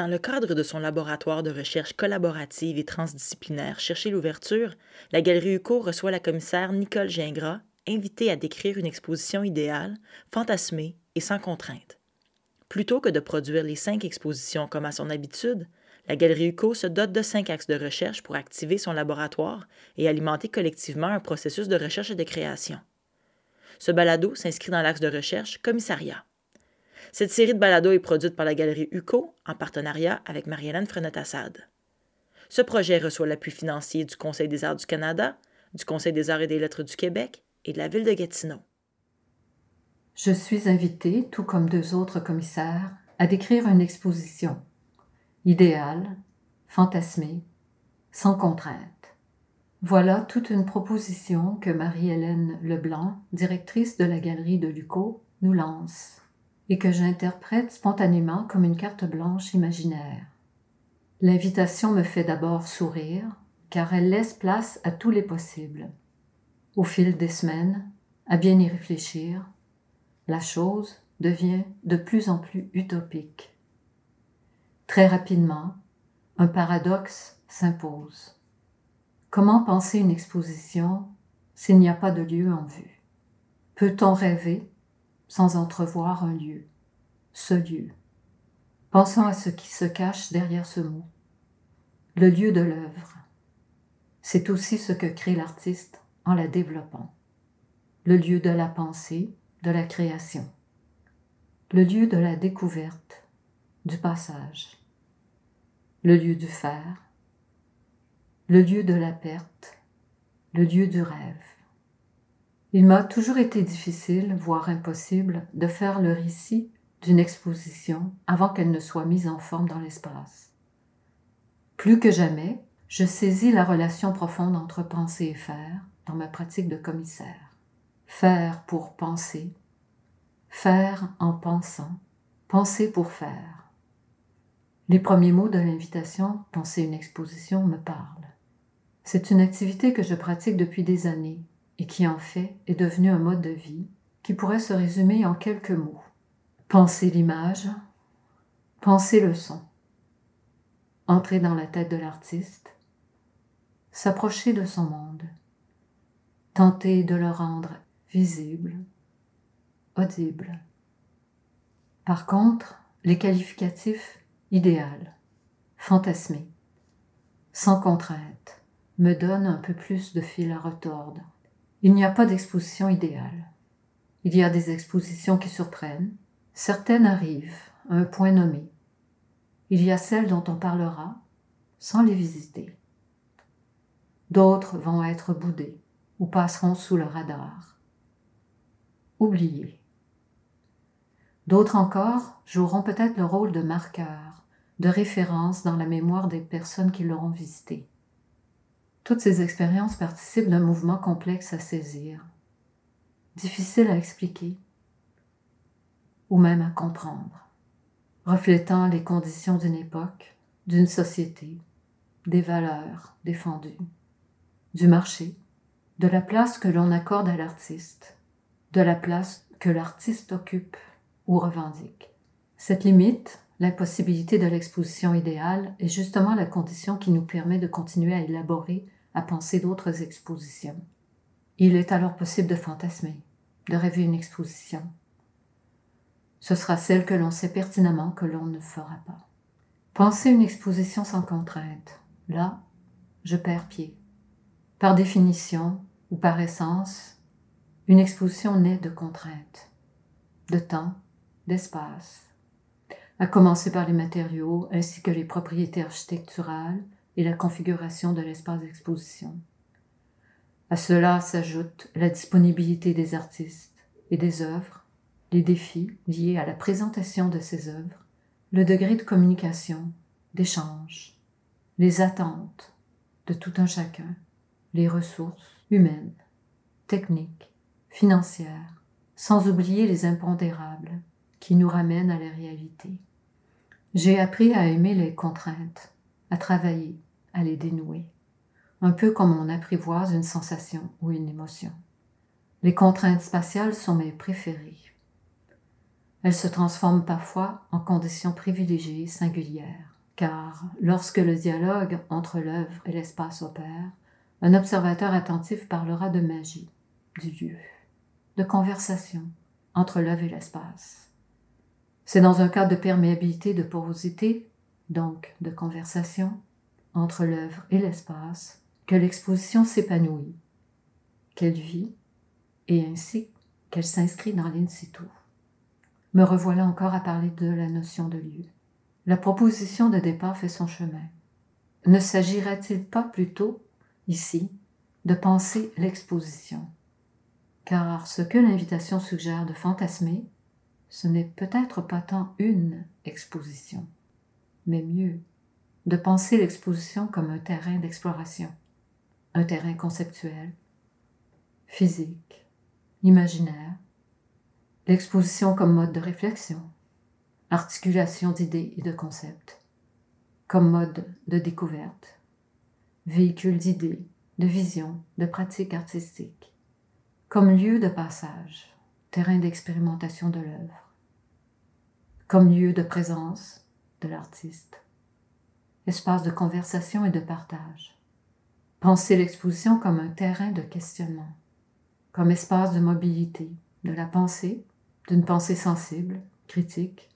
Dans le cadre de son laboratoire de recherche collaborative et transdisciplinaire Chercher l'ouverture, la Galerie UCO reçoit la commissaire Nicole Gingras, invitée à décrire une exposition idéale, fantasmée et sans contrainte. Plutôt que de produire les cinq expositions comme à son habitude, la Galerie UCO se dote de cinq axes de recherche pour activer son laboratoire et alimenter collectivement un processus de recherche et de création. Ce balado s'inscrit dans l'axe de recherche Commissariat. Cette série de balados est produite par la Galerie UCO en partenariat avec Marie-Hélène Frenette-Assad. Ce projet reçoit l'appui financier du Conseil des arts du Canada, du Conseil des arts et des lettres du Québec et de la ville de Gatineau. Je suis invitée, tout comme deux autres commissaires, à décrire une exposition idéale, fantasmée, sans contrainte. Voilà toute une proposition que Marie-Hélène Leblanc, directrice de la galerie de Luco, nous lance et que j'interprète spontanément comme une carte blanche imaginaire. L'invitation me fait d'abord sourire, car elle laisse place à tous les possibles. Au fil des semaines, à bien y réfléchir, la chose devient de plus en plus utopique. Très rapidement, un paradoxe s'impose. Comment penser une exposition s'il n'y a pas de lieu en vue? Peut-on rêver sans entrevoir un lieu, ce lieu. Pensons à ce qui se cache derrière ce mot. Le lieu de l'œuvre. C'est aussi ce que crée l'artiste en la développant. Le lieu de la pensée, de la création. Le lieu de la découverte, du passage. Le lieu du faire. Le lieu de la perte. Le lieu du rêve. Il m'a toujours été difficile, voire impossible, de faire le récit d'une exposition avant qu'elle ne soit mise en forme dans l'espace. Plus que jamais, je saisis la relation profonde entre penser et faire dans ma pratique de commissaire. Faire pour penser, faire en pensant, penser pour faire. Les premiers mots de l'invitation Penser une exposition me parlent. C'est une activité que je pratique depuis des années et qui en fait est devenu un mode de vie qui pourrait se résumer en quelques mots. Penser l'image, penser le son, entrer dans la tête de l'artiste, s'approcher de son monde, tenter de le rendre visible, audible. Par contre, les qualificatifs idéal, fantasmé, sans contrainte, me donnent un peu plus de fil à retordre. Il n'y a pas d'exposition idéale. Il y a des expositions qui surprennent. Certaines arrivent à un point nommé. Il y a celles dont on parlera sans les visiter. D'autres vont être boudées ou passeront sous le radar. Oubliées. D'autres encore joueront peut-être le rôle de marqueur, de référence dans la mémoire des personnes qui l'auront visité. Toutes ces expériences participent d'un mouvement complexe à saisir, difficile à expliquer ou même à comprendre, reflétant les conditions d'une époque, d'une société, des valeurs défendues, du marché, de la place que l'on accorde à l'artiste, de la place que l'artiste occupe ou revendique. Cette limite, l'impossibilité de l'exposition idéale, est justement la condition qui nous permet de continuer à élaborer à penser d'autres expositions. Il est alors possible de fantasmer, de rêver une exposition. Ce sera celle que l'on sait pertinemment que l'on ne fera pas. Penser une exposition sans contrainte, là, je perds pied. Par définition ou par essence, une exposition naît de contraintes, de temps, d'espace, à commencer par les matériaux ainsi que les propriétés architecturales, et la configuration de l'espace d'exposition. À cela s'ajoute la disponibilité des artistes et des œuvres, les défis liés à la présentation de ces œuvres, le degré de communication, d'échange, les attentes de tout un chacun, les ressources humaines, techniques, financières, sans oublier les impondérables qui nous ramènent à la réalité. J'ai appris à aimer les contraintes, à travailler, à les dénouer, un peu comme on apprivoise une sensation ou une émotion. Les contraintes spatiales sont mes préférées. Elle se transforme parfois en condition privilégiée singulière, car lorsque le dialogue entre l'œuvre et l'espace opère, un observateur attentif parlera de magie, du lieu, de conversation entre l'œuvre et l'espace. C'est dans un cadre de perméabilité, de porosité, donc de conversation, entre l'œuvre et l'espace, que l'exposition s'épanouit, qu'elle vit, et ainsi qu'elle s'inscrit dans l'in situ. Me revoilà encore à parler de la notion de lieu. La proposition de départ fait son chemin. Ne s'agirait-il pas plutôt, ici, de penser l'exposition? Car ce que l'invitation suggère de fantasmer, ce n'est peut-être pas tant une exposition, mais mieux, de penser l'exposition comme un terrain d'exploration, un terrain conceptuel, physique, imaginaire, l'exposition comme mode de réflexion, articulation d'idées et de concepts, comme mode de découverte, véhicule d'idées, de visions, de pratiques artistiques, comme lieu de passage, terrain d'expérimentation de l'œuvre, comme lieu de présence de l'artiste, espace de conversation et de partage. Penser l'exposition comme un terrain de questionnement, comme espace de mobilité de la pensée, d'une pensée sensible, critique.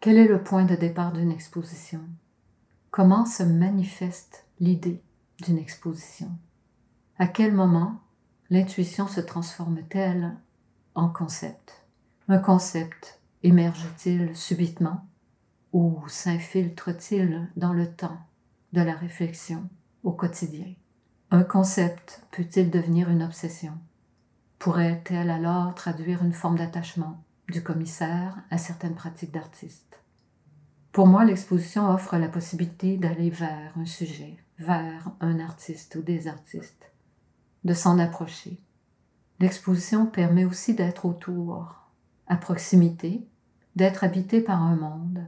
Quel est le point de départ d'une exposition? Comment se manifeste l'idée d'une exposition? À quel moment l'intuition se transforme-t-elle en concept. Un concept émerge-t-il subitement ou s'infiltre-t-il dans le temps de la réflexion au quotidien? Un concept peut-il devenir une obsession? Pourrait-elle alors traduire une forme d'attachement du commissaire à certaines pratiques d'artiste? Pour moi, l'exposition offre la possibilité d'aller vers un sujet, vers un artiste ou des artistes, de s'en approcher. L'exposition permet aussi d'être autour, à proximité, d'être habité par un monde,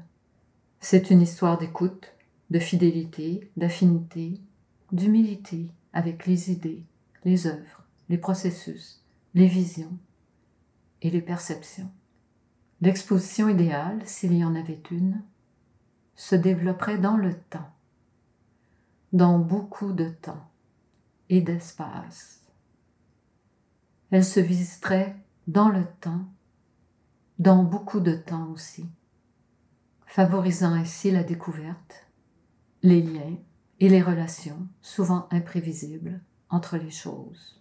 c'est une histoire d'écoute, de fidélité, d'affinité, d'humilité avec les idées, les œuvres, les processus, les visions et les perceptions. L'exposition idéale, s'il y en avait une, se développerait dans le temps, dans beaucoup de temps et d'espace. Elle se visiterait dans le temps, dans beaucoup de temps aussi favorisant ainsi la découverte, les liens et les relations, souvent imprévisibles, entre les choses.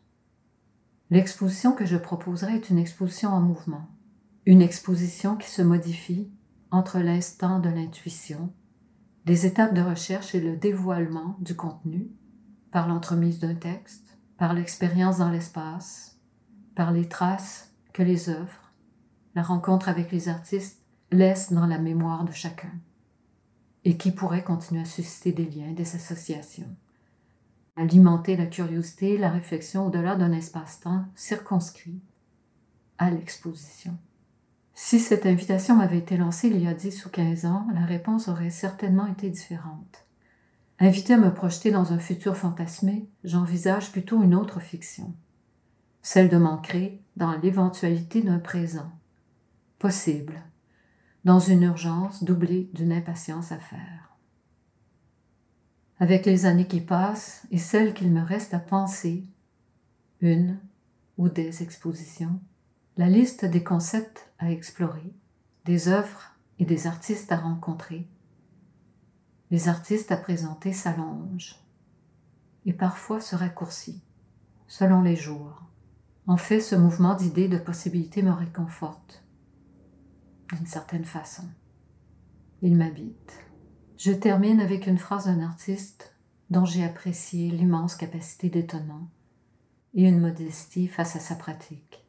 L'exposition que je proposerai est une exposition en mouvement, une exposition qui se modifie entre l'instant de l'intuition, les étapes de recherche et le dévoilement du contenu, par l'entremise d'un texte, par l'expérience dans l'espace, par les traces que les œuvres, la rencontre avec les artistes laisse dans la mémoire de chacun et qui pourrait continuer à susciter des liens, des associations, alimenter la curiosité, la réflexion au-delà d'un espace-temps circonscrit à l'exposition. Si cette invitation m'avait été lancée il y a 10 ou 15 ans, la réponse aurait certainement été différente. Invité à me projeter dans un futur fantasmé, j'envisage plutôt une autre fiction, celle de m'ancrer dans l'éventualité d'un présent, possible, dans une urgence doublée d'une impatience à faire. Avec les années qui passent et celles qu'il me reste à penser, une ou des expositions, la liste des concepts à explorer, des œuvres et des artistes à rencontrer, les artistes à présenter s'allongent et parfois se raccourcit, selon les jours. En fait, ce mouvement d'idées de possibilités me réconforte d'une certaine façon. Il m'habite. Je termine avec une phrase d'un artiste dont j'ai apprécié l'immense capacité d'étonnement et une modestie face à sa pratique.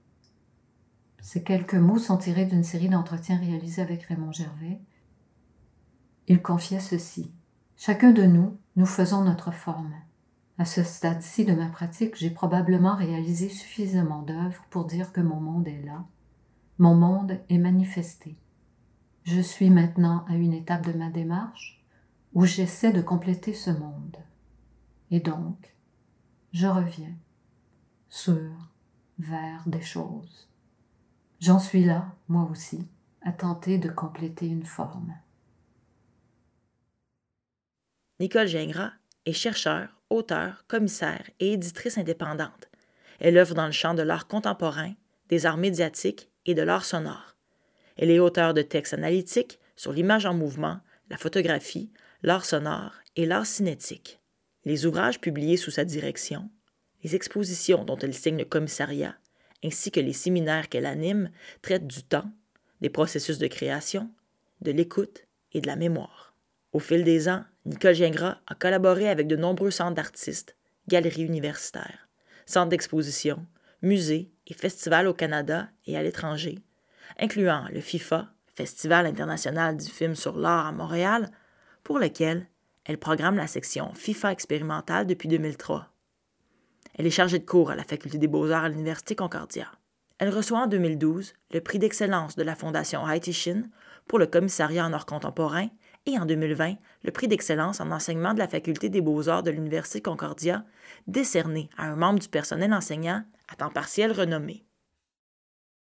Ces quelques mots sont tirés d'une série d'entretiens réalisés avec Raymond Gervais. Il confiait ceci. Chacun de nous, nous faisons notre forme. À ce stade-ci de ma pratique, j'ai probablement réalisé suffisamment d'œuvres pour dire que mon monde est là, mon monde est manifesté. Je suis maintenant à une étape de ma démarche où j'essaie de compléter ce monde. Et donc, je reviens sur, vers des choses. J'en suis là, moi aussi, à tenter de compléter une forme. Nicole Gingras est chercheure, auteure, commissaire et éditrice indépendante. Elle œuvre dans le champ de l'art contemporain, des arts médiatiques et de l'art sonore. Elle est auteure de textes analytiques sur l'image en mouvement, la photographie, l'art sonore et l'art cinétique. Les ouvrages publiés sous sa direction, les expositions dont elle signe le commissariat, ainsi que les séminaires qu'elle anime traitent du temps, des processus de création, de l'écoute et de la mémoire. Au fil des ans, Nicole Gingras a collaboré avec de nombreux centres d'artistes, galeries universitaires, centres d'exposition, musées et festivals au Canada et à l'étranger, incluant le FIFA, Festival international du film sur l'art à Montréal, pour lequel elle programme la section FIFA expérimentale depuis 2003. Elle est chargée de cours à la Faculté des beaux-arts à l'Université Concordia. Elle reçoit en 2012 le prix d'excellence de la Fondation Haïti Chine pour le commissariat en art contemporain et en 2020 le prix d'excellence en enseignement de la Faculté des beaux-arts de l'Université Concordia, décerné à un membre du personnel enseignant à temps partiel renommé.